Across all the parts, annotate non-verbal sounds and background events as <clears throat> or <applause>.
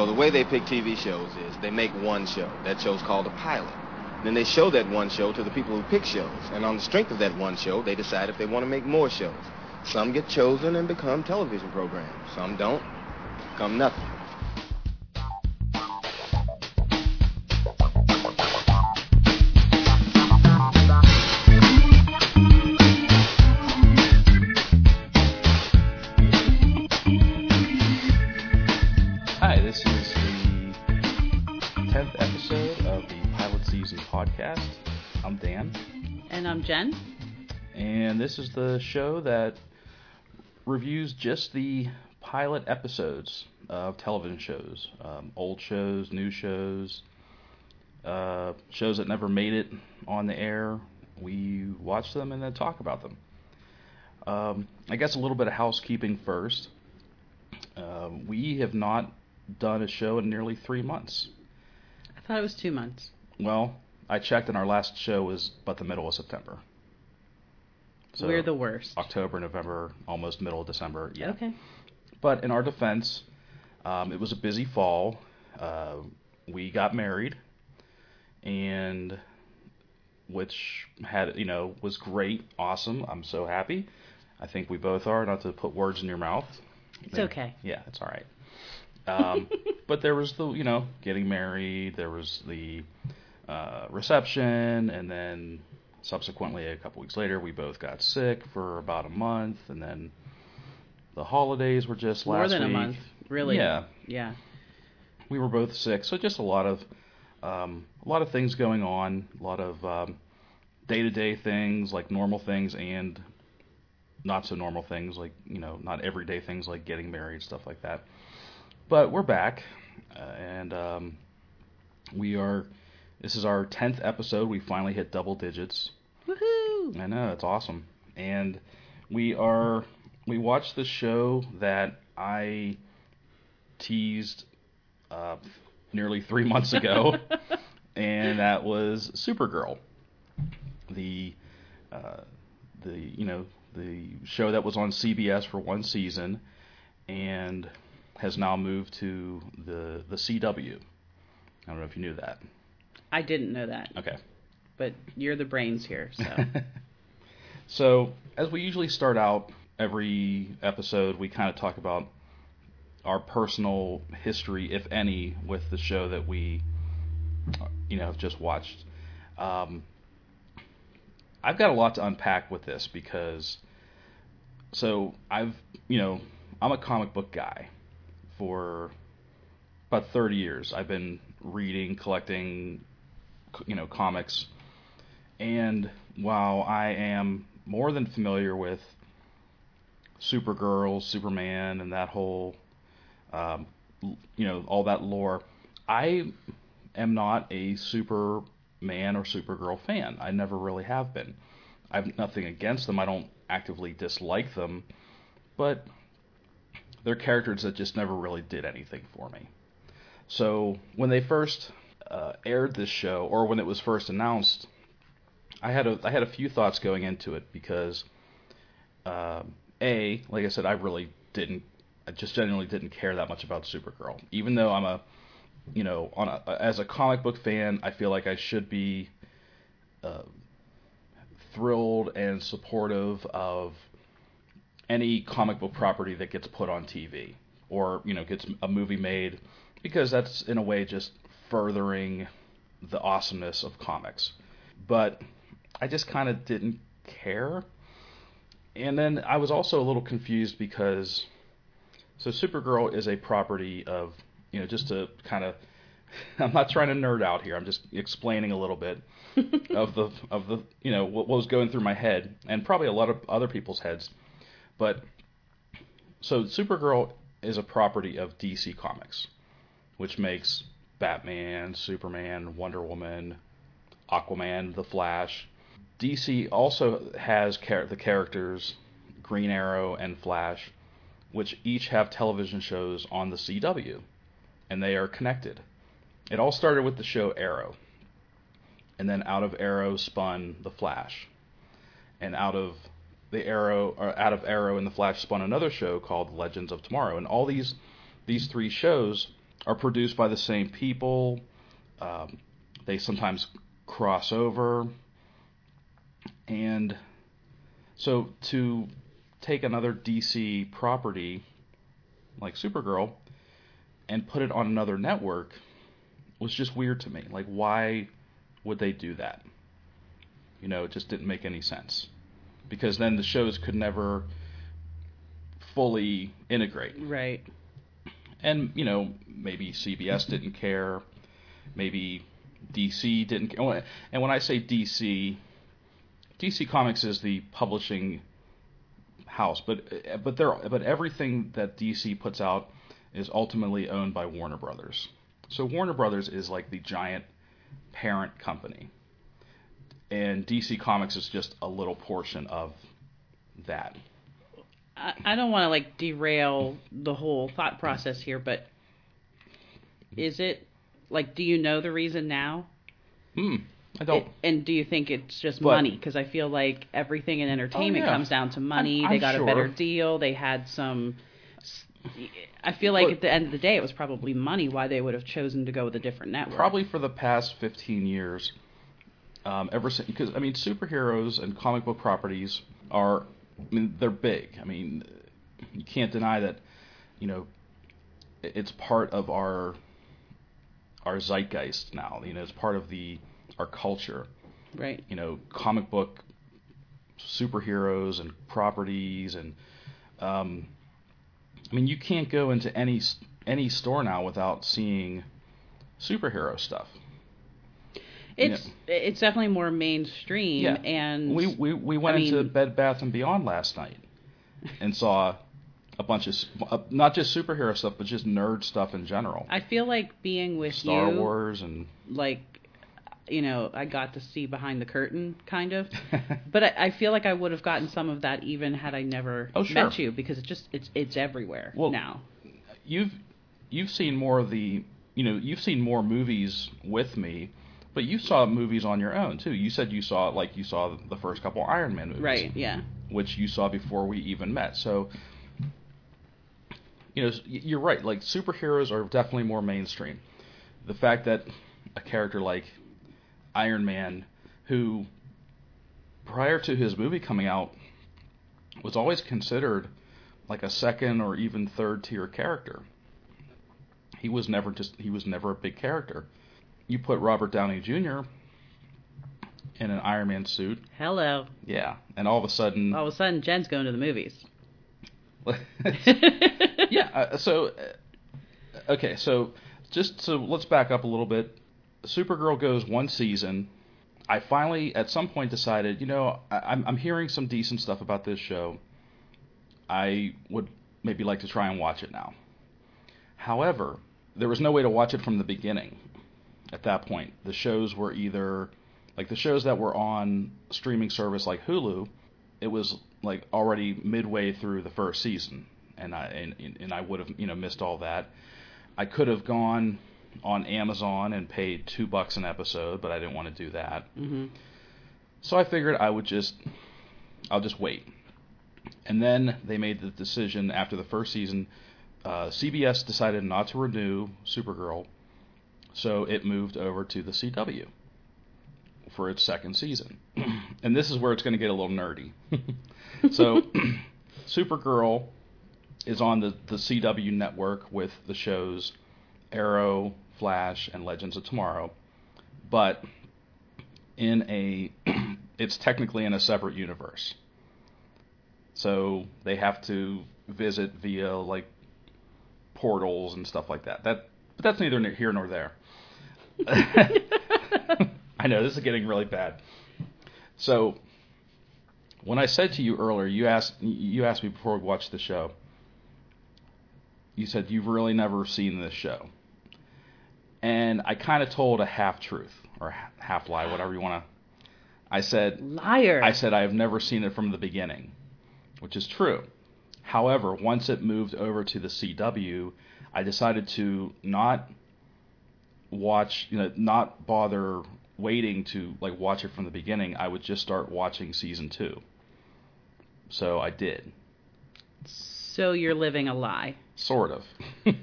Well, the way they pick TV shows is they make one show. That show's called a pilot. Then they show that one show to the people who pick shows. And on the strength of that one show, they decide if they want to make more shows. Some get chosen and become television programs. Some don't. Become nothing. This is the show that reviews just the pilot episodes of television shows, um, old shows, new shows, uh, shows that never made it on the air. We watch them and then talk about them. Um, I guess a little bit of housekeeping first. Um, we have not done a show in nearly three months. I thought it was two months. Well, I checked, and our last show was but the middle of September. So We're the worst. October, November, almost middle of December. Yeah. Okay. But in our defense, um, it was a busy fall. Uh, we got married, and which had you know was great, awesome. I'm so happy. I think we both are. Not to put words in your mouth. It's okay. Yeah, it's all right. Um, <laughs> but there was the you know getting married. There was the uh, reception, and then subsequently a couple weeks later, we both got sick for about a month, and then the holidays were just More last than a month. Really? Yeah, Yeah. we were both sick, so just a lot of um, a lot of things going on, a lot of um, day-to-day things like normal things and not so normal things like you know not everyday things like getting married stuff like that. But we're back, uh, and um, we are. This is our tenth episode. We finally hit double digits. Woohoo! I know it's awesome, and we are we watched the show that I teased uh, nearly three months ago, <laughs> and that was Supergirl, the uh, the you know the show that was on CBS for one season, and has now moved to the the CW. I don't know if you knew that. I didn't know that, Okay. but you're the brains here, so. <laughs> so, as we usually start out every episode, we kind of talk about our personal history, if any, with the show that we, you know, have just watched. Um, I've got a lot to unpack with this because, so I've, you know, I'm a comic book guy for about 30 years. I've been reading, collecting, you know, comics. And while I am more than familiar with Supergirl, Superman, and that whole, um, you know, all that lore, I am not a Superman or Supergirl fan. I never really have been. I have nothing against them. I don't actively dislike them, but they're characters that just never really did anything for me. So when they first uh, aired this show, or when it was first announced, I had a I had a few thoughts going into it because, uh, a like I said, I really didn't, I just genuinely didn't care that much about Supergirl, even though I'm a, you know, on a, as a comic book fan, I feel like I should be, uh, thrilled and supportive of any comic book property that gets put on TV or you know gets a movie made because that's in a way just furthering the awesomeness of comics. But I just kind of didn't care. And then I was also a little confused because so Supergirl is a property of, you know, just to kind of <laughs> I'm not trying to nerd out here. I'm just explaining a little bit <laughs> of the of the, you know, what was going through my head and probably a lot of other people's heads. But so Supergirl is a property of DC Comics, which makes Batman, Superman, Wonder Woman, Aquaman, The Flash. DC also has char- the characters Green Arrow and Flash, which each have television shows on the CW, and they are connected. It all started with the show Arrow, and then out of Arrow spun The Flash, and out of the Arrow or out of Arrow and the Flash spun another show called Legends of Tomorrow, and all these these three shows are produced by the same people. Um, they sometimes cross over. And so to take another DC property like Supergirl and put it on another network was just weird to me. Like, why would they do that? You know, it just didn't make any sense. Because then the shows could never fully integrate. Right. And, you know, maybe CBS <laughs> didn't care. Maybe DC didn't care. Oh, and when I say DC, DC Comics is the publishing house, but but there but everything that DC puts out is ultimately owned by Warner Brothers. So Warner Brothers is like the giant parent company. And DC Comics is just a little portion of that. I, I don't want to like derail the whole thought process here, but is it like do you know the reason now? Hmm. I don't. It- and do you think it's just But- money? Because I feel like everything in entertainment Oh, yeah. comes down to money. I'm- they I'm got sure. a better deal. They had some. I feel like But- at the end of the day, it was probably money why they would have chosen to go with a different network. probably for the past 15 years um, ever since because i mean superheroes and comic book properties are i mean they're big i mean you can't deny that you know it's part of our our zeitgeist now you know it's part of the our culture right. you know comic book superheroes and properties and um, I mean you can't go into any any store now without seeing superhero stuff. It's it's definitely more mainstream, Yeah. and We we, we went I into mean- Bed Bath and Beyond last night and saw a bunch of uh, not just superhero stuff but just nerd stuff in general. I feel like being with Star you, Wars and like you know, I got to see behind the curtain, kind of. <laughs> But I, I feel like I would have gotten some of that even had I never Oh, sure. met you because it's just it's it's everywhere Well, now. you've you've seen more of the you know you've seen more movies with me, but you saw movies on your own too. You said you saw like you saw the first couple Iron Man movies, Right? Yeah. Which you saw before we even met. So you know you're right. Like superheroes are definitely more mainstream. The fact that a character like Iron Man, who prior to his movie coming out was always considered like a second or even third tier character. He was never just he was never a big character. You put Robert Downey Jr. in an Iron Man suit, Hello. yeah, and all of a sudden, All of a sudden, Jen's going to the movies. <laughs> yeah. Uh, so, uh, okay, so just so let's back up a little bit. Supergirl goes one season. I finally, at some point, decided, you know, I, I'm, I'm hearing some decent stuff about this show. I would maybe like to try and watch it now. However, there was no way to watch it from the beginning. At that point, the shows were either like the shows that were on streaming service like Hulu. It was like already midway through the first season, and I and, and I would have you know missed all that. I could have gone on Amazon and paid two bucks an episode, but I didn't want to do that. hmm So I figured I would just, I'll just wait. And then they made the decision after the first season. Uh, CBS decided not to renew Supergirl, so it moved over to the CW for its second season. <clears throat> and this is where it's going to get a little nerdy. <laughs> so, <clears throat> Supergirl is on the, the CW network with the shows Arrow, Flash, and Legends of Tomorrow. But in a <clears throat> it's technically in a separate universe. So they have to visit via like portals and stuff like that. That but that's neither here nor there. <laughs> I know this is getting really bad. So when I said to you earlier, you asked you asked me before we watched the show. You said you've really never seen this show. And I kind of told a half truth or half lie, whatever you want to. I said Liar. I said I have never seen it from the beginning, which is true. However, once it moved over to the CW, I decided to not watch, you know, not bother waiting to like watch it from the beginning. I would just start watching season 2. So I did, so you're living a lie. sort of. <laughs>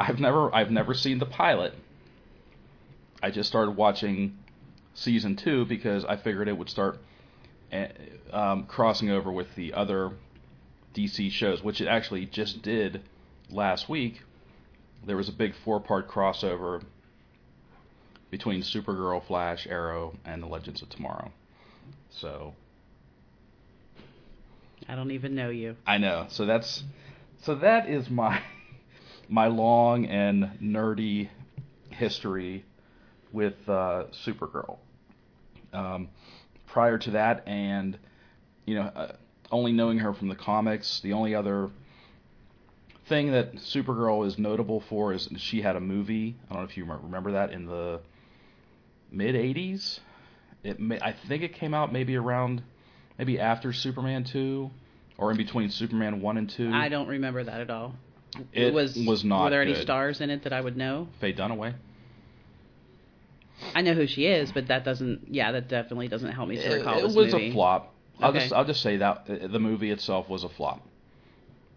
I've never I've never seen the pilot. I just started watching season two because I figured it would start eh, um, crossing over with the other DC shows, which it actually just did last week. There was a big four-part crossover between Supergirl, Flash, Arrow, and the Legends of Tomorrow. So I don't even know you. I know. So that's so that is my my long and nerdy history with uh, Supergirl. Um, prior to that, and you know, uh, only knowing her from the comics, the only other thing that Supergirl is notable for is she had a movie. I don't know if you remember that in the mid '80s. It may, I think it came out maybe around maybe after Superman two or in between Superman one and two. I don't remember that at all. It was, was not. Were there good. any stars in it that I would know? Faye Dunaway. I know who she is, but that doesn't. Yeah, that definitely doesn't help me to recall it, this it was a flop. I'll Okay. just I'll just say that uh, the movie itself was a flop.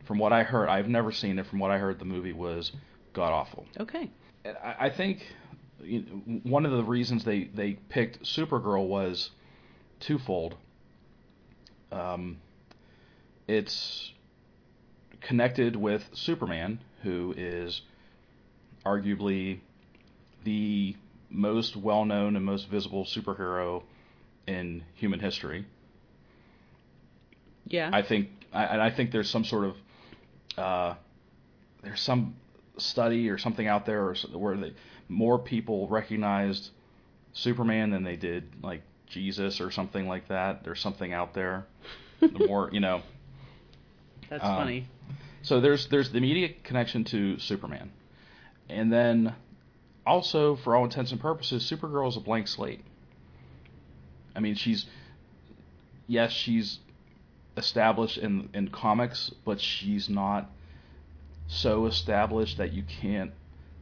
From what I heard, I've never seen it. From what I heard, the movie was god awful. Okay. I, I think one of the reasons they they picked Supergirl was twofold. Um, it's connected with Superman, who is arguably the most well-known and most visible superhero in human history. Yeah. I think I, and I think there's some sort of uh, there's some study or something out there where they, more people recognized Superman than they did like Jesus or something like that. There's something out there. The <laughs> more you know. That's um, funny. So there's there's the immediate connection to Superman, and then also for all intents and purposes, Supergirl is a blank slate. I mean, she's yes, she's established in in comics, but she's not so established that you can't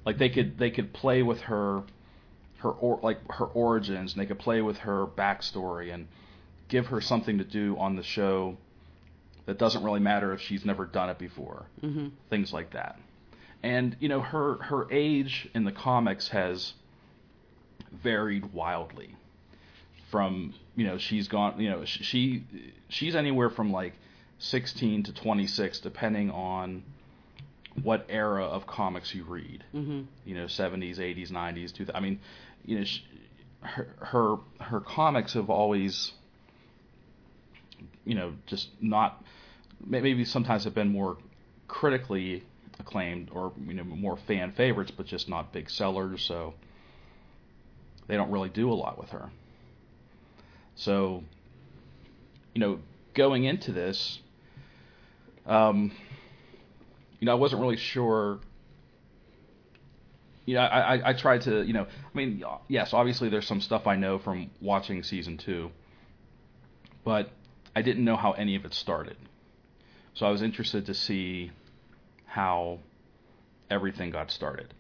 like they could they could play with her her or like her origins and they could play with her backstory and give her something to do on the show that doesn't really matter if she's never done it before hmm things like that. And you know, her her age in the comics has varied wildly. From you know, she's gone. You know, she she's anywhere from like 16 to 26, depending on what era of comics you read. hmm You know, 70s, 80s, 90s. 2000, I mean, you know, sh her her her comics have always, you know, just not maybe sometimes have been more critically acclaimed or you know more fan favorites, but just not big sellers. So they don't really do a lot with her. So you know, going into this, um, you know, I wasn't really sure. You know, I, I I tried to you know, I mean, yes, obviously there's some stuff I know from watching season two, but I didn't know how any of it started. So I was interested to see how everything got started.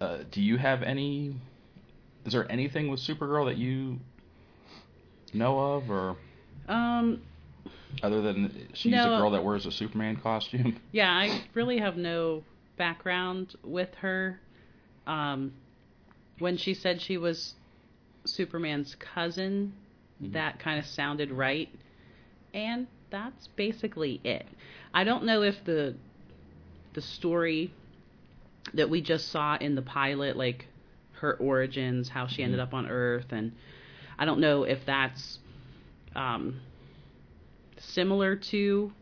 Uh, do you have any? Is there anything with Supergirl that you know of, or Um. other than she's No. a girl that wears a Superman costume? <laughs> Yeah, I really have no background with her. Um, when she said she was Superman's cousin, Mhm. that kind of sounded right. And that's basically it. I don't know if the the story that we just saw in the pilot, like her origins, how she ended Mhm. up on Earth, and I don't know if that's um, similar to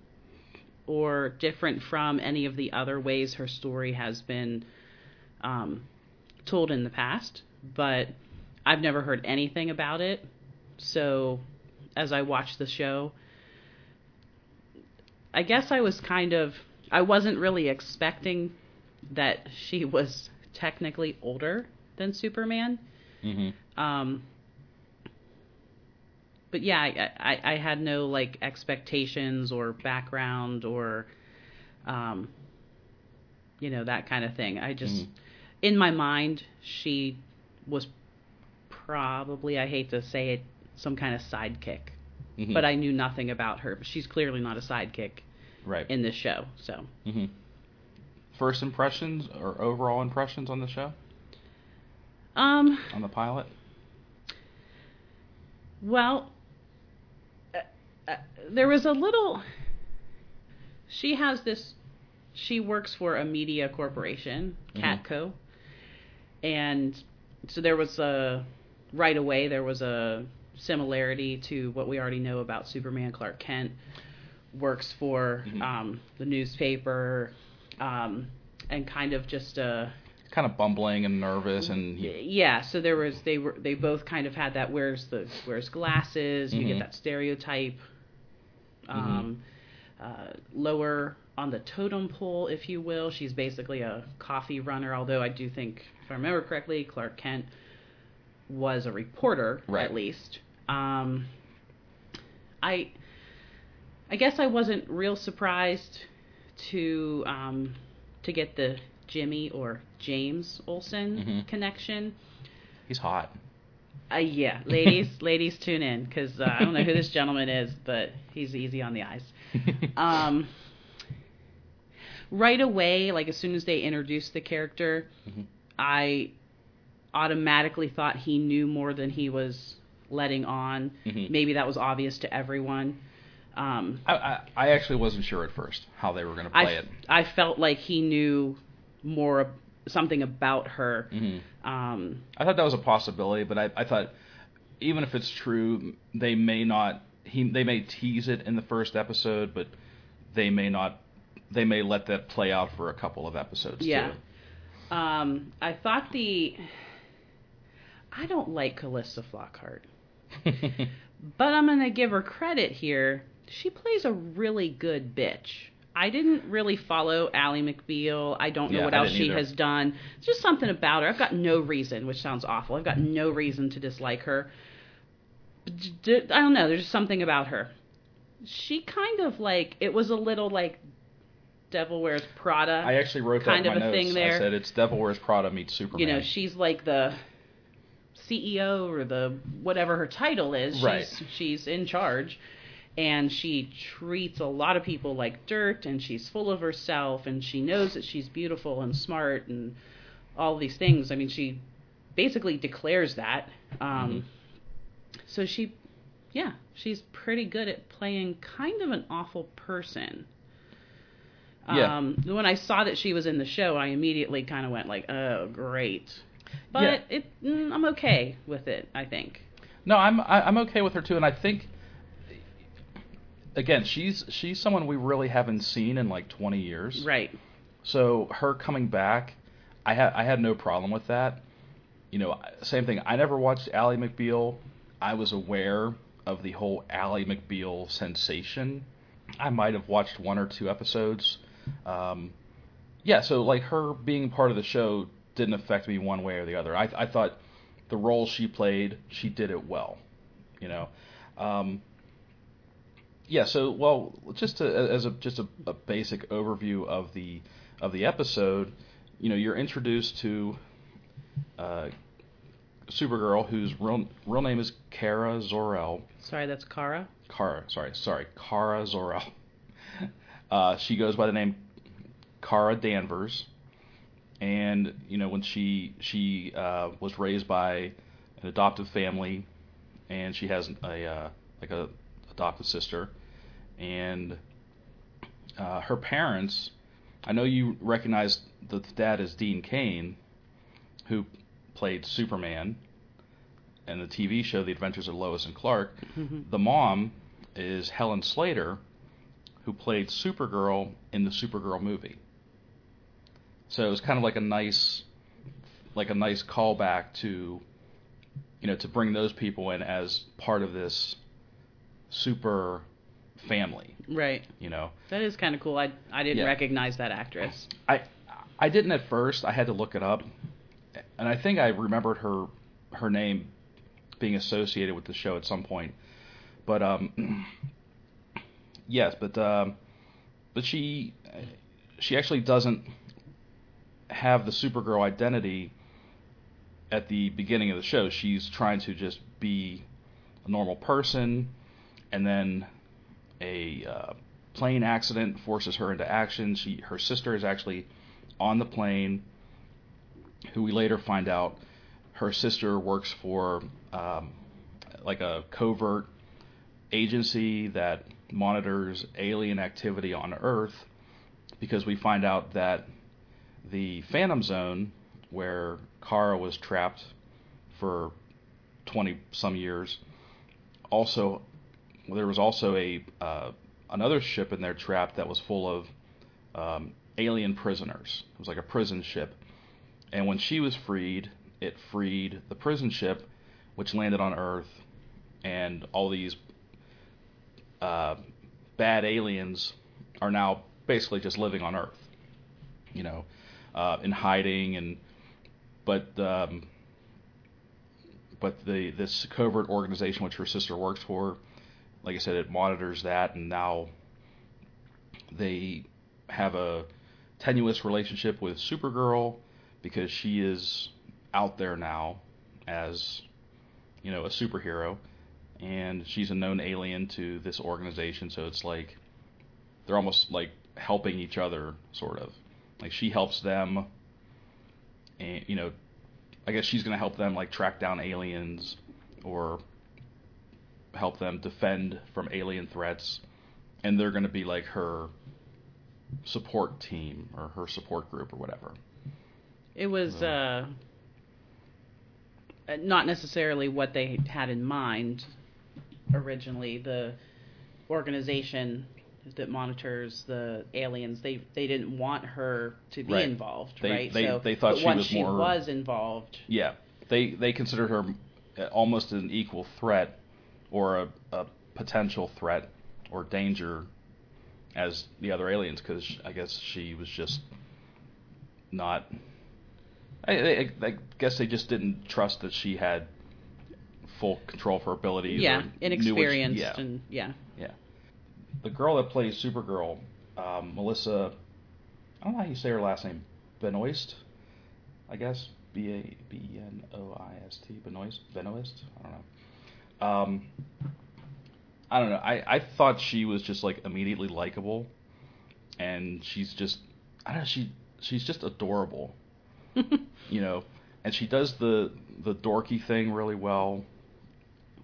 or different from any of the other ways her story has been um, told in the past, but I've never heard anything about it. So as I watched the show, I guess I was kind of I wasn't really expecting that she was technically older than Superman. Mm-hmm. Um, but yeah, I, I, I had no like expectations or background or, um, you know, that kind of thing. I just, Mhm. in my mind, she was probably, I hate to say it, some kind of sidekick. Mm-hmm. But I knew nothing about her. But She's clearly not a sidekick right. in this show. So, hmm first impressions or overall impressions on the show Um, on the pilot? well, uh, there was a little. She has this. She works for a media corporation, Mhm. Catco, and so there was a right away there was a similarity to what we already know about Superman. Clark Kent works for Mhm. um, the newspaper, um, and kind of just a Kind of bumbling and nervous, and he, yeah so there was they were they both kind of had that wears the wears glasses you Mhm. get that stereotype um uh, lower on the totem pole if you will she's basically a coffee runner although i do think if i remember correctly clark kent was a reporter Right. at least um i i guess i wasn't real surprised to um to get the jimmy or james olsen Mhm. connection he's hot. Uh, yeah, ladies, <laughs> ladies, tune in because uh, I don't know who this gentleman is, but he's easy on the eyes. <laughs> Um, right away, like as soon as they introduced the character, Mhm. I automatically thought he knew more than he was letting on. Mhm. Maybe that was obvious to everyone. Um, I, I, I actually wasn't sure at first how they were going to I, play it. I felt like he knew more something about her. hmm Um, I thought that was a possibility, but I, I thought even if it's true, they may not. He they may tease it in the first episode, but they may not. They may let that play out for a couple of episodes. Yeah. Um, I thought the. I don't like Calista Flockhart, <laughs> but I'm gonna give her credit here. She plays a really good bitch. I didn't really follow Ally McBeal. I don't know Yeah, what else she either. has done. It's just something about her. I've got no reason, which sounds awful. I've got no reason to dislike her. I don't know. There's just something about her. She kind of like it was a little like Devil Wears Prada. I actually wrote kind that in of my a notes. thing there. I said it's Devil Wears Prada meets Superman. you know, she's like the CEO or the whatever her title is. Right. She's she's in charge and she treats a lot of people like dirt and she's full of herself and she knows that she's beautiful and smart and all these things. I mean, she basically declares that. Um so she yeah, she's pretty good at playing kind of an awful person. Yeah. Um, when I saw that she was in the show, I immediately kind of went like, "Oh, great!" But Yeah. it, mm, I'm okay with it. I think. No, I'm I, I'm okay with her too, and I think again she's she's someone we really haven't seen in like 20 years. Right. So her coming back, I had I had no problem with that. You know, same thing. I never watched Ally McBeal. I was aware of the whole Ally McBeal sensation. I might have watched one or two episodes. Um, yeah, so like her being part of the show didn't affect me one way or the other. I, I thought the role she played, she did it well. You know, um, yeah. So well, just to, as a just a, a basic overview of the of the episode, you know, you're introduced to uh, Supergirl, whose real real name is Kara Zor-El. Sorry, that's Kara. Kara, sorry, sorry, Kara Zor-El. <laughs> Uh, she goes by the name Kara Danvers, and you know when she she uh, was raised by an adoptive family, and she has a uh, like a adopted sister, and uh, her parents. I know you recognize the dad as Dean Cain, who played Superman in the TV show The Adventures of Lois and Clark. Mhm. The mom is Helen Slater, who played Supergirl in the Supergirl movie. So it was kind of like a nice, like a nice callback to, you know, to bring those people in as part of this super family. Right. You know, That is kind of cool. I I didn't Yeah. recognize that actress. I I didn't at first. I had to look it up, and I think I remembered her her name being associated with the show at some point. But um, <clears throat> yes, but um, but she she actually doesn't have the Supergirl identity at the beginning of the show. She's trying to just be a normal person, and then a uh, plane accident forces her into action. She her sister is actually on the plane, who we later find out her sister works for um, like a covert agency that monitors alien activity on Earth because we find out that the Phantom Zone, where Kara was trapped for 20 some years, also there was also a uh, another ship in there trapped that was full of um, alien prisoners. It was like a prison ship, and when she was freed, it freed the prison ship, which landed on Earth, and all these uh, bad aliens are now basically just living on Earth, you know, uh, in hiding and but um, but the this covert organization which her sister works for, like I said, it monitors that, and now they have a tenuous relationship with Supergirl because she is out there now as you know a superhero and she's a known alien to this organization so it's like they're almost like helping each other sort of. Like she helps them and you know i guess she's to help them like track down aliens or help them defend from alien threats and they're going to be like her support team or her support group or whatever It was uh, not necessarily what they had in mind originally. The organization that monitors the aliens, they they didn't want her to be Right. involved, They- right? they- so, they thought she once was she more- was involved, Yeah, they they considered her uh, almost an equal threat or a, a potential threat or danger as the other aliens because I guess she was just not. I, I, I guess they just didn't trust that she had full control of her abilities. yeah, knew she- yeah, and yeah. yeah. The girl that plays Supergirl, um, Melissa, I don't know how you say her last name, Benoist, I guess. B A B E N O I S T, Benoist, Benoist. I don't know. Um, I don't know. I, I thought she was just like immediately likable, and she's just I don't know. She she's just adorable, <laughs> you know. And she does the the dorky thing really well,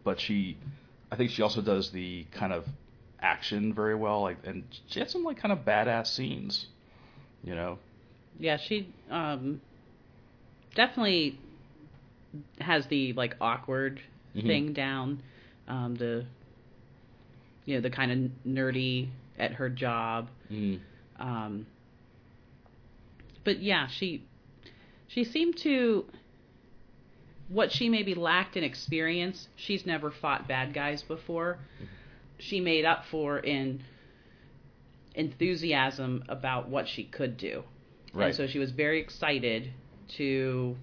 but she, I think she also does the kind of action very well. Like, and she had some like kind of badass scenes, you know. Yeah, she um, definitely has the like awkward Mhm. thing down. Um, the you know the kind of nerdy at her job. Mm. Um, but yeah, she she seemed to what she maybe lacked in experience. She's never fought bad guys before. She made up for in enthusiasm about what she could do. Right. And so she was very excited to,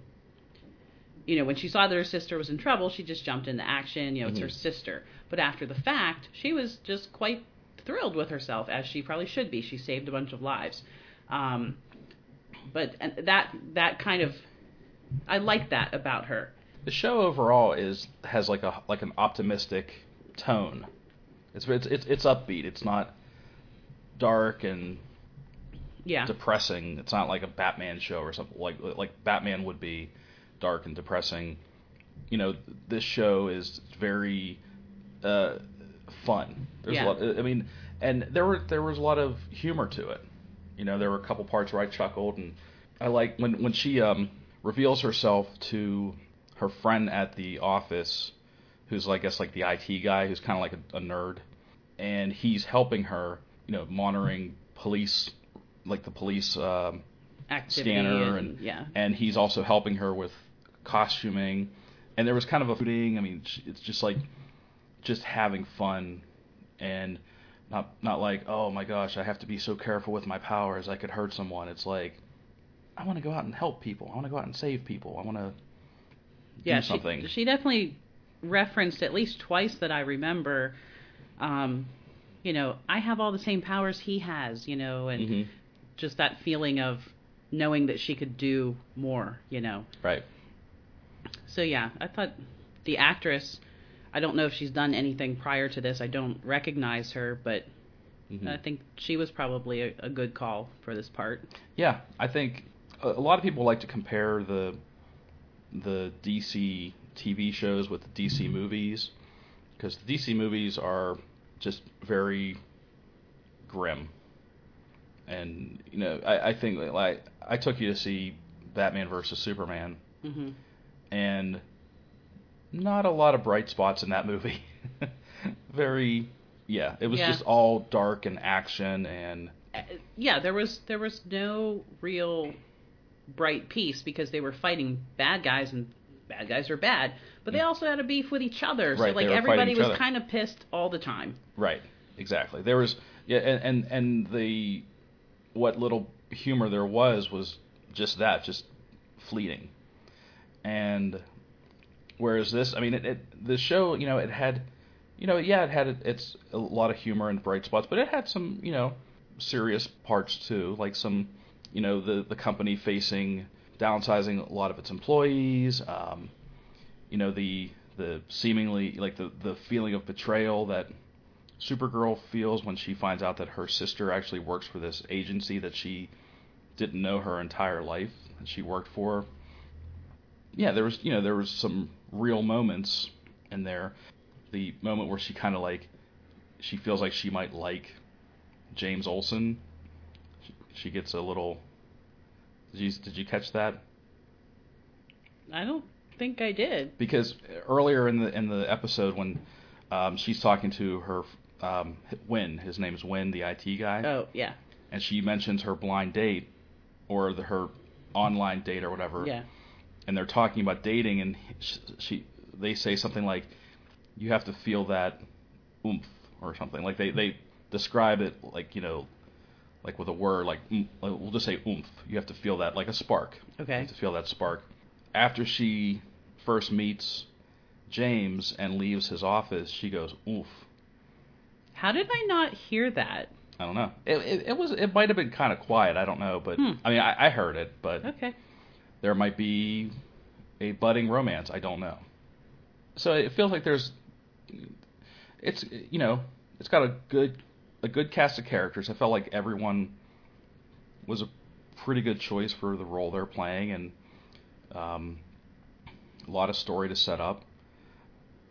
you know, when she saw that her sister was in trouble, she just jumped into action. You know, it's her Mhm. sister. But after the fact, she was just quite thrilled with herself, as she probably should be. She saved a bunch of lives. Um, but and that that kind of, I like that about her. The show overall is has like a like an optimistic tone. It's it's it's, it's upbeat. It's not dark and Yeah. depressing. It's not like a Batman show or something like like Batman would be dark and depressing. You know, this show is very uh, fun. There's Yeah. a lot. I mean, and there were there was a lot of humor to it. You know, there were a couple parts where I chuckled, and I like when when she um, reveals herself to her friend at the office, who's I guess like the IT guy, who's kind of like a, a nerd, and he's helping her. You know, monitoring police, like the police um, Activity scanner and, and yeah. and he's also helping her with costuming and there was kind of a shooting i mean it's just like just having fun and not not like oh my gosh i have to be so careful with my powers i could hurt someone it's like i want to go out and help people i want to go out and save people i want to yeah, do something She, she definitely referenced at least twice that I remember. Um, you know, I have all the same powers he has. You know, and Mhm. just that feeling of knowing that she could do more. You know, right so yeah, I thought the actress. I don't know if she's done anything prior to this. I don't recognize her, but Mhm. I think she was probably a, a good call for this part. Yeah, I think a, a lot of people like to compare the the DC TV shows with the DC movies because the DC movies are just very grim. And you know, I, I think like I took you to see Batman versus Superman, hmm and not a lot of bright spots in that movie. <laughs> very, yeah, it was Yeah. just all dark and action and Uh, Yeah, there was there was no real bright piece because they were fighting bad guys and bad guys are bad, but they also had a beef with each other. So Right, like everybody was kind of pissed all the time. Right. Exactly. There was yeah, and, and and the what little humor there was was just that, just fleeting. And whereas this, I mean, it, it the show, you know, it had, you know, yeah, it had its a lot of humor and bright spots, but it had some, you know, serious parts too, like some, you know, the the company facing downsizing a lot of its employees, um, you know, the the seemingly like the the feeling of betrayal that Supergirl feels when she finds out that her sister actually works for this agency that she didn't know her entire life that she worked for. Yeah, there was you know there was some real moments in there. The moment where she kind of like she feels like she might like James Olsen. She, she gets a little. Did you did you catch that? I don't think I did. because earlier in the in the episode when um, she's talking to her um, Winn, his name's Winn, the IT guy, Oh yeah, and she mentions her blind date or the, her online date or whatever, yeah. And they're talking about dating, and she, she they say something like, "You have to feel that oomph" or something like they they describe it like you know. Like with a word, like we'll just say oomph. You have to feel that, like a spark. You Okay. have to feel that spark. After she first meets James and leaves his office, she goes, oomph. How did I not hear that? I don't know. It, it, it was. It might have been kind of quiet. I don't know, but Hmm. I mean, I, I heard it, but Okay. There might be a budding romance. I don't know. So it feels like there's. It's you know it's got a good a good cast of characters. I felt like everyone was a pretty good choice for the role they're playing, and um, a lot of story to set up.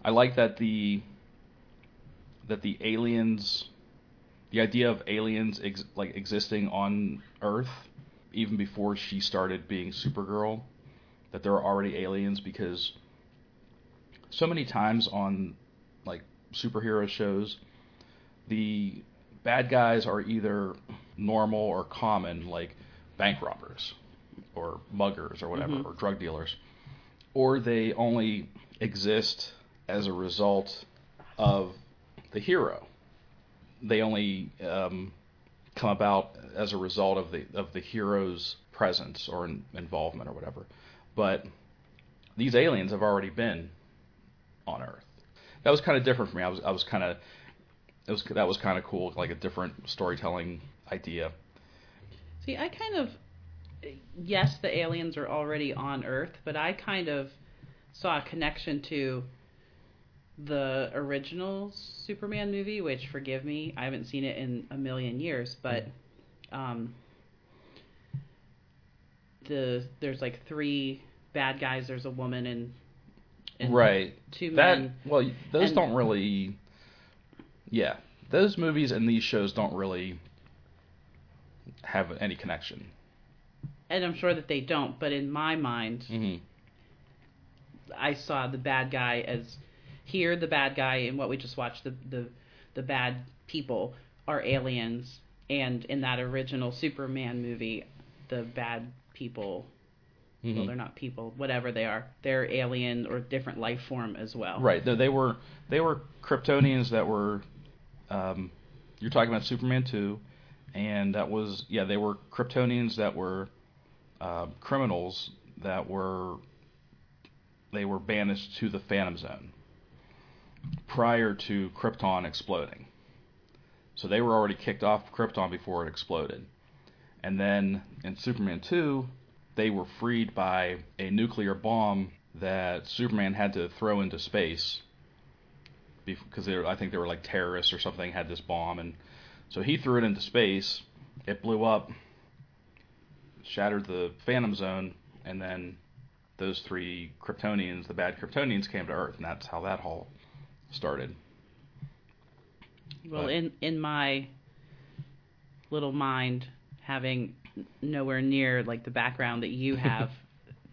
I like that the that the aliens, the idea of aliens ex- like existing on Earth, even before she started being Supergirl, that there are already aliens because so many times on like superhero shows, the bad guys are either normal or common, like bank robbers or muggers or whatever, Mhm. or drug dealers, or they only exist as a result of the hero. They only um, come about as a result of the of the hero's presence or in, involvement or whatever. But these aliens have already been on Earth. That was kind of different for me. I was I was kind of it was that was kind of cool, like a different storytelling idea. See, I kind of yes, the aliens are already on Earth, but I kind of saw a connection to the original Superman movie, which forgive me, I haven't seen it in a million years, but um the there's like three bad guys, there's a woman and, and right. two That men. well, those and- don't really. Yeah, those movies and these shows don't really have any connection. And I'm sure that they don't, but in my mind, hmm I saw the bad guy as here the bad guy in what we just watched the the the bad people are aliens and in that original Superman movie the bad people well hmm they're not people whatever they are they're alien or different life form as well Right. They, they were they were Kryptonians that were. Um, you're talking about Superman two, and that was yeah they were Kryptonians that were uh, criminals that were they were banished to the Phantom Zone prior to Krypton exploding. So they were already kicked off Krypton before it exploded. And then in Superman 2, they were freed by a nuclear bomb that Superman had to throw into space because I think they were like terrorists or something had this bomb and So he threw it into space. It blew up, shattered the Phantom Zone, and then those three Kryptonians, the bad Kryptonians, came to Earth, and that's how that all started. Well, But- in in my little mind, having nowhere near like the background that you <laughs> have,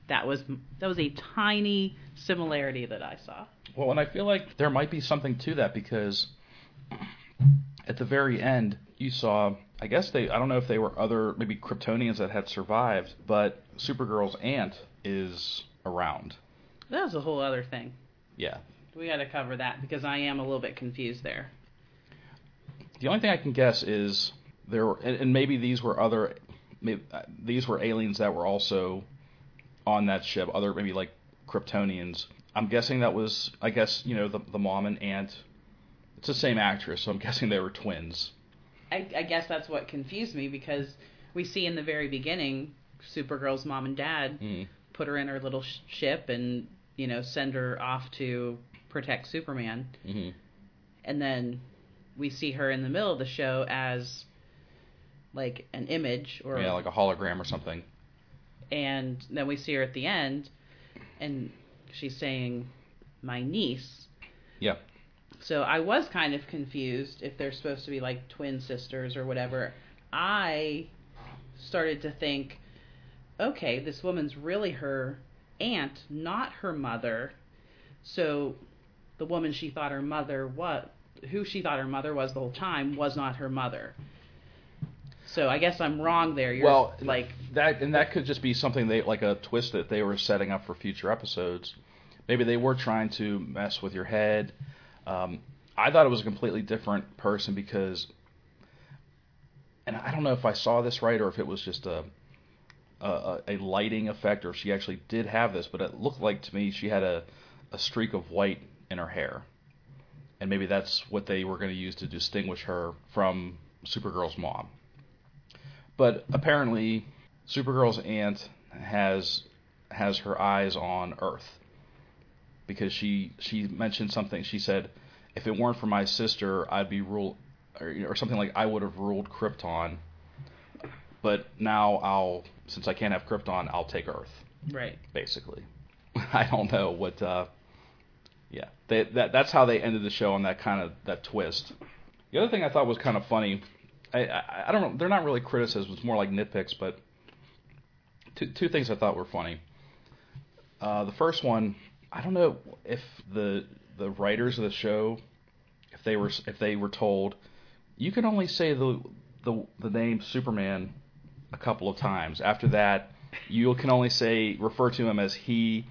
that was that was a tiny similarity that I saw. Well, and I feel like there might be something to that because at the very end, you saw, I guess they, I don't know if they were other, maybe Kryptonians that had survived, but Supergirl's aunt is around. That was a whole other thing. Yeah. We got to cover that because I am a little bit confused there. The only thing I can guess is there, were, and, and maybe these were other, maybe, uh, these were aliens that were also on that ship, other maybe like Kryptonians. I'm guessing that was, I guess, you know, the, the mom and aunt. It's the same actress, so I'm <laughs> guessing they were twins. I, I guess that's what confused me because we see in the very beginning Supergirl's mom and dad Mm. put her in her little sh- ship and you know send her off to protect Superman, hmm and then we see her in the middle of the show as like an image or Yeah, like a hologram or something. and then we see her at the end and she's saying my niece. Yeah. so i was kind of confused if they're supposed to be like twin sisters or whatever. I started to think okay this woman's really her aunt not her mother. So the woman she thought her mother was who she thought her mother was the whole time was not her mother so i guess i'm wrong there You're well, like that, and that could just be something they like a twist that they were setting up for future episodes. Maybe they were trying to mess with your head. Um, I thought it was a completely different person because, and I don't know if I saw this right or if it was just a a, a lighting effect or if she actually did have this, but it looked like to me she had a a streak of white in her hair, and maybe that's what they were going to use to distinguish her from Supergirl's mom. But apparently, Supergirl's aunt has has her eyes on Earth because she she mentioned something. She said, "If it weren't for my sister, I'd be ruled," or, or something like, "I would have ruled Krypton." But now I'll, since I can't have Krypton, I'll take Earth. right Basically, <laughs> I don't know what. Uh, yeah, they, that that's how they ended the show on that kind of that twist. The other thing I thought was kind of funny. I, I, I don't know. They're not really criticisms. It's more like nitpicks. But two two things I thought were funny. Uh, the first one, I don't know if the the writers of the show, if they were if they were told, you can only say the the the name Superman a couple of times. After that, you can only say refer to him as he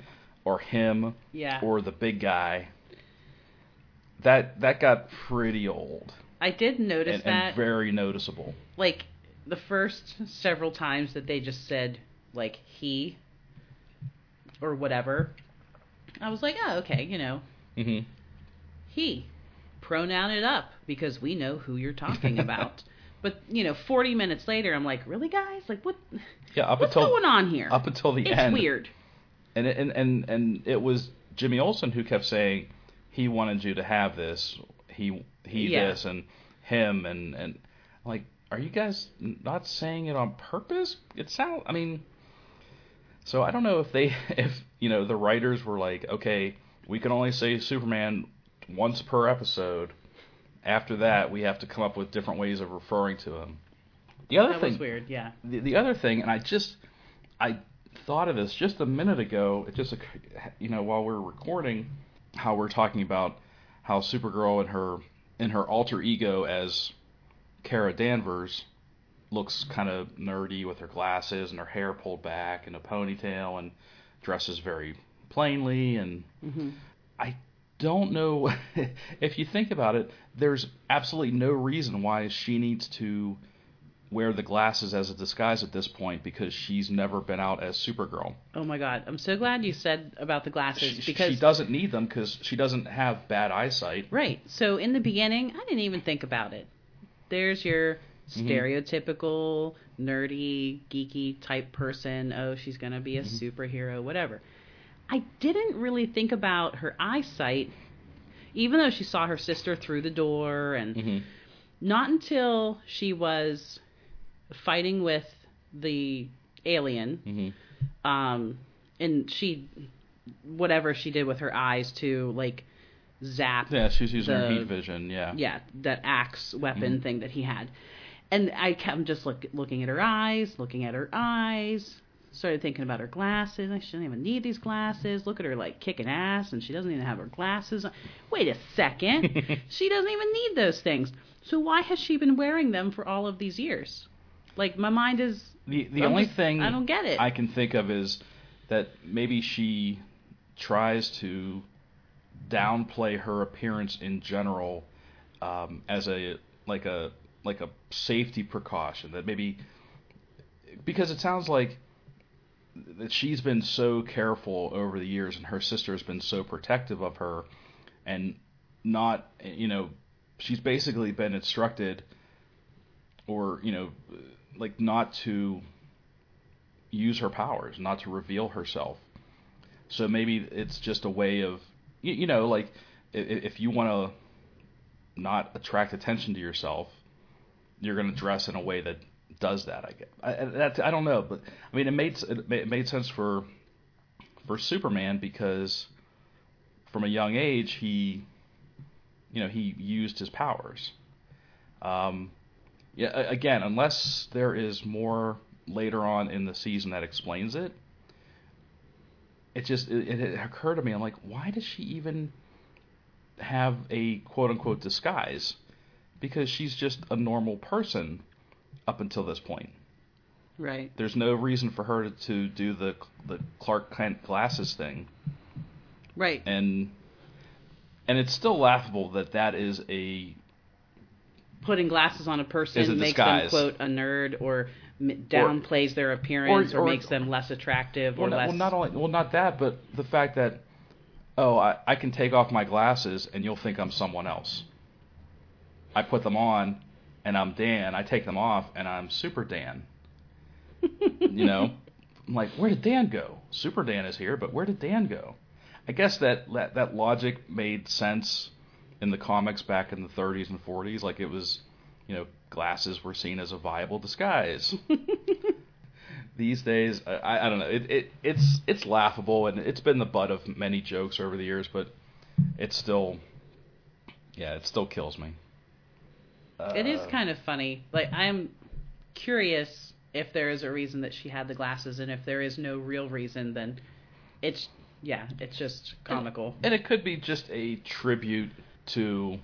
or him yeah or the big guy. That that got pretty old I did notice and, that, and very noticeable. like, the first several times that they just said, like, he or whatever, I was like, oh, okay, you know, hmm he. Pronoun it up because we know who you're talking <laughs> about. but, you know, 40 minutes later, I'm like, really, guys? Like, what? Yeah, up <laughs> What's until going on here? up until the it's end. weird. And it, and and and it was Jimmy Olsen who kept saying he wanted you to have this, he he Yeah. this and him and and like, are you guys not saying it on purpose? It sound, I mean, so I don't know if they <laughs> if you know the writers were like, okay, we can only say Superman once per episode. After that, we have to come up with different ways of referring to him. The other That thing, was weird, yeah. the, the other thing, and I just I thought of this just a minute ago. It just you know while we're recording, how we're talking about how Supergirl and her in her alter ego as Kara Danvers looks kind of nerdy with her glasses and her hair pulled back and a ponytail and dresses very plainly and hmm I don't know <laughs> if you think about it. There's absolutely no reason why she needs to wear the glasses as a disguise at this point because she's never been out as Supergirl. Oh my god, I'm so glad you said about the glasses She, because she doesn't need them because she doesn't have bad eyesight. Right. So in the beginning, I didn't even think about it. There's your Mm-hmm. stereotypical nerdy, geeky type person. Oh, she's going to be a Mm-hmm. superhero, whatever. I didn't really think about her eyesight, even though she saw her sister through the door and hmm not until she was fighting with the alien, hmm um, and she, whatever she did with her eyes to like zap Yeah, she's using her The- heat vision. Yeah. yeah, that axe weapon Mhm. thing that he had. And I kept just look, looking at her eyes, looking at her eyes. Started thinking about her glasses. I shouldn't even need these glasses. Look at her like kicking ass, and she doesn't even have her glasses. on. Wait a second, <laughs> she doesn't even need those things. So why has she been wearing them for all of these years? Like my mind is. The the I'm only just- thing I don't get it. I can think of is that maybe she tries to downplay her appearance in general um, as a like a like a safety precaution that maybe because it sounds like that she's been so careful over the years and her sister has been so protective of her and not you know she's basically been instructed or you know like not to use her powers not to reveal herself. So maybe it's just a way of you, you know like i- i- if you want to not attract attention to yourself you're going to dress in a way that does that i get I, I- don't know but i mean it made it ma- it made sense for for superman because from a young age he you know he used his powers. Um yeah again unless there is more later on in the season that explains it it just it, it occurred to me i'm like why does she even have a quote unquote disguise because she's just a normal person up until this point Right. there's no reason for her to, to do the the Clark Kent glasses thing Right. and and it's still laughable that that is a Putting glasses on a person Is a makes them quote a nerd or m- downplays their appearance or, or- makes them less attractive or well, not, less. well not only well not that but the fact that oh I, I can take off my glasses and you'll think I'm someone else. I put them on and I'm Dan. I take them off and I'm Super Dan. <laughs> You know? I'm like where did Dan go? Super Dan is here but where did Dan go? I guess that that, that logic made sense in the comics back in the 30s and 40s like it was you know glasses were seen as a viable disguise <laughs> these days I- I, don't know it, it it's it's laughable and it's been the butt of many jokes over the years but it's still yeah it still kills me It is Uh, kind of funny. Like I'm curious if there is a reason that she had the glasses, and if there is no real reason, then it's yeah, it's just comical. and it could be just a tribute to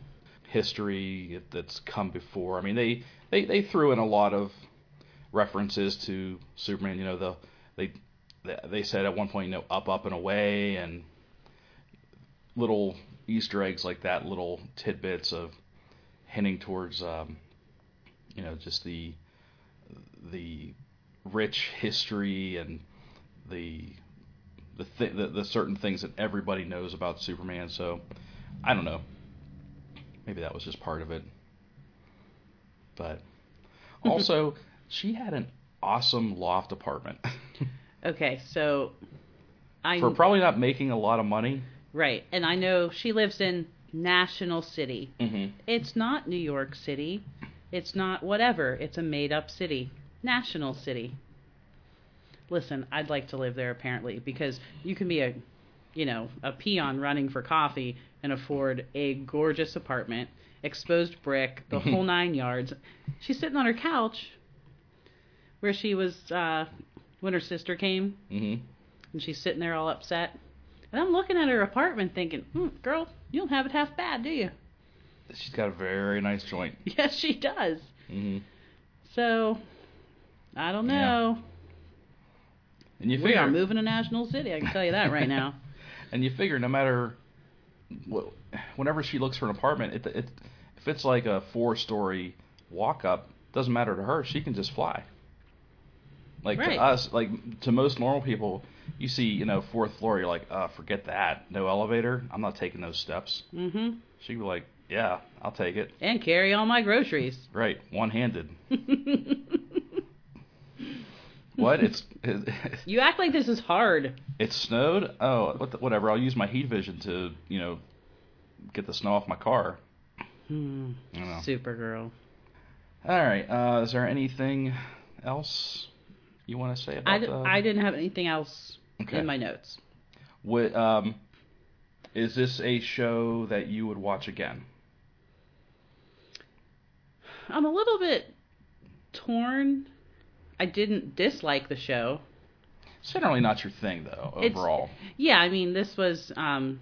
history that's come before. I mean, they they, they threw in a lot of references to Superman. You know, the they they said at one point, you know, up, up and away, and little Easter eggs like that, little tidbits of hinting towards, um, you know, just the the rich history and the the, th- the the certain things that everybody knows about Superman. So I don't know. Maybe that was just part of it. But <laughs> also, she had an awesome loft apartment <laughs> Okay, so I for probably not making a lot of money. right, and I know she lives in National City. Mm-hmm. It's not New York City. It's not whatever. It's a made up city. National City. Listen, I'd like to live there apparently because you can be a you know, a peon running for coffee and afford a gorgeous apartment, exposed brick, the <laughs> whole nine yards. She's sitting on her couch where she was uh when her sister came Mm-hmm. and she's sitting there all upset. And I'm looking at her apartment thinking, hmm, girl, you don't have it half bad, do you? She's got a very nice joint. <laughs> Yes, she does. Mm-hmm. So, I don't Yeah. know. And you We figure, are moving to National City. I can tell you that right now. <laughs> and you figure no matter whenever she looks for an apartment, it, it if it's like a four-story walk-up, doesn't matter to her. She can just fly. Like Right. to us, like to most normal people, you see, you know, fourth floor, you're like, uh, forget that. No elevator. I'm not taking those steps. hmm She'd be like, yeah, I'll take it. And carry all my groceries. Right, one-handed. <laughs> What? <laughs> It's it, <laughs> You act like this is hard. it snowed. Oh, what the, whatever. I'll use my heat vision to you know get the snow off my car. Hmm. I don't know. Supergirl. All right. Uh, is there anything else you want to say about I, d- the? I didn't have anything else Okay. in my notes. What, um, is this a show that you would watch again? I'm a little bit torn. I didn't dislike the show. It's generally not your thing, though. It's- Overall, Yeah, I mean, this was um,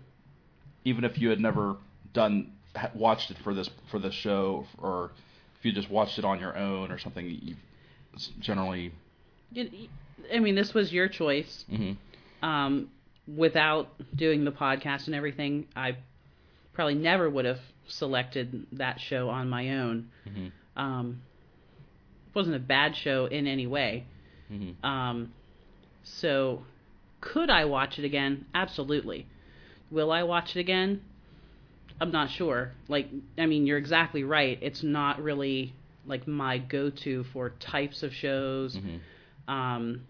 even if you had never done ha- watched it for this for this show, or if you just watched it on your own or something, you it's generally. I mean, this was your choice. hmm Um, without doing the podcast and everything, I probably never would have selected that show on my own. hmm Um, wasn't a bad show in any way. hmm Um, so, could I watch it again? Absolutely. Will I watch it again? I'm not sure. Like, I mean, you're exactly right. It's not really like my go-to for types of shows. hmm Um,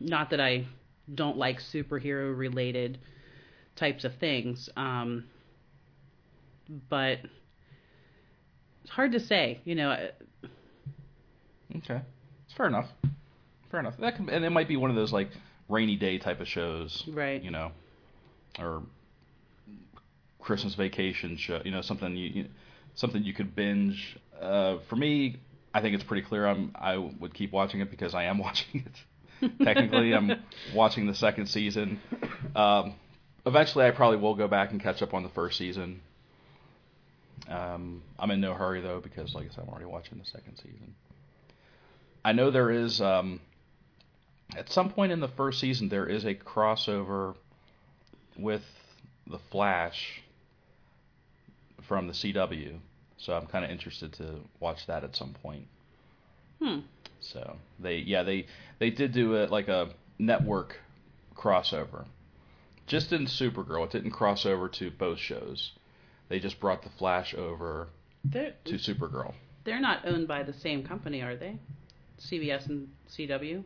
not that I don't like superhero-related types of things, um, but it's hard to say. You know, Okay, it's fair enough. Fair enough. That can, and it might be one of those like rainy day type of shows, right? you know, or Christmas vacation show. You know, something you, you something you could binge. Uh, for me, I think it's pretty clear. I'm I would keep watching it because I am <laughs> watching it. Technically, I'm watching the second season. Um, eventually, I probably will go back and catch up on the first season. Um, I'm in no hurry though because, like I said, I'm already watching the second season. I know there is um, at some point in the first season there is a crossover with the Flash from the CW, so I'm kind of interested to watch that at some point. Hmm. So they yeah they they did do it like a network crossover. Just in Supergirl, it didn't cross over to both shows. They just brought the Flash over They're to Supergirl. they're not owned by the same company, are they? CBS and CW.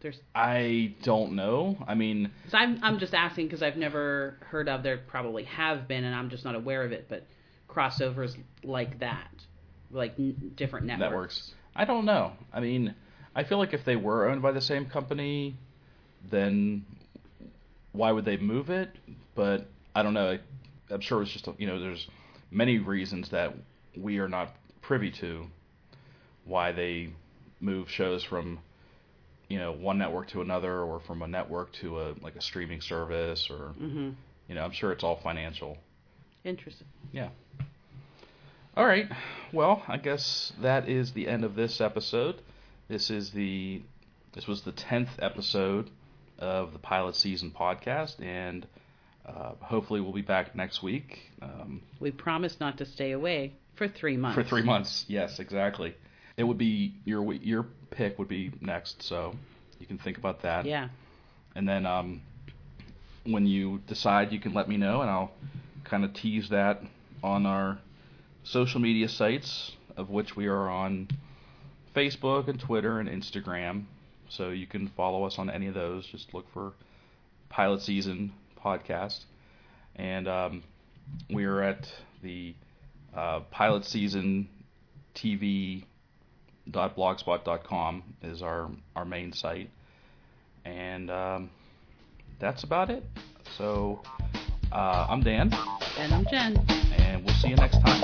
There's. I don't know. I mean, So I'm I'm just asking because I've never heard of. There probably have been, and I'm just not aware of it. But crossovers like that, like n- different networks. Networks. I don't know. I mean, I feel like if they were owned by the same company, then why would they move it? But I don't know. I'm sure it's just you know there's many reasons that we are not privy to why they move shows from you know one network to another or from a network to a like a streaming service or Mm-hmm. you know I'm sure it's all financial. Interesting. Yeah. All right. Well, I guess that is the end of this episode. This is the this was the tenth episode of the pilot season podcast, and uh, hopefully we'll be back next week um, We promise not to stay away for three months. for three months. Yes, exactly. It would be your your pick would be next, so you can think about that. Yeah. And then um, when you decide, you can let me know, and I'll kind of tease that on our social media sites, of which we are on Facebook and Twitter and Instagram. So you can follow us on any of those. Just look for Pilot Season Podcast. And um, we are at the uh, Pilot Season TV blogspot.com is our our main site. And um, that's about it. So uh, i'm dan. And I'm Jen. and we'll see you next time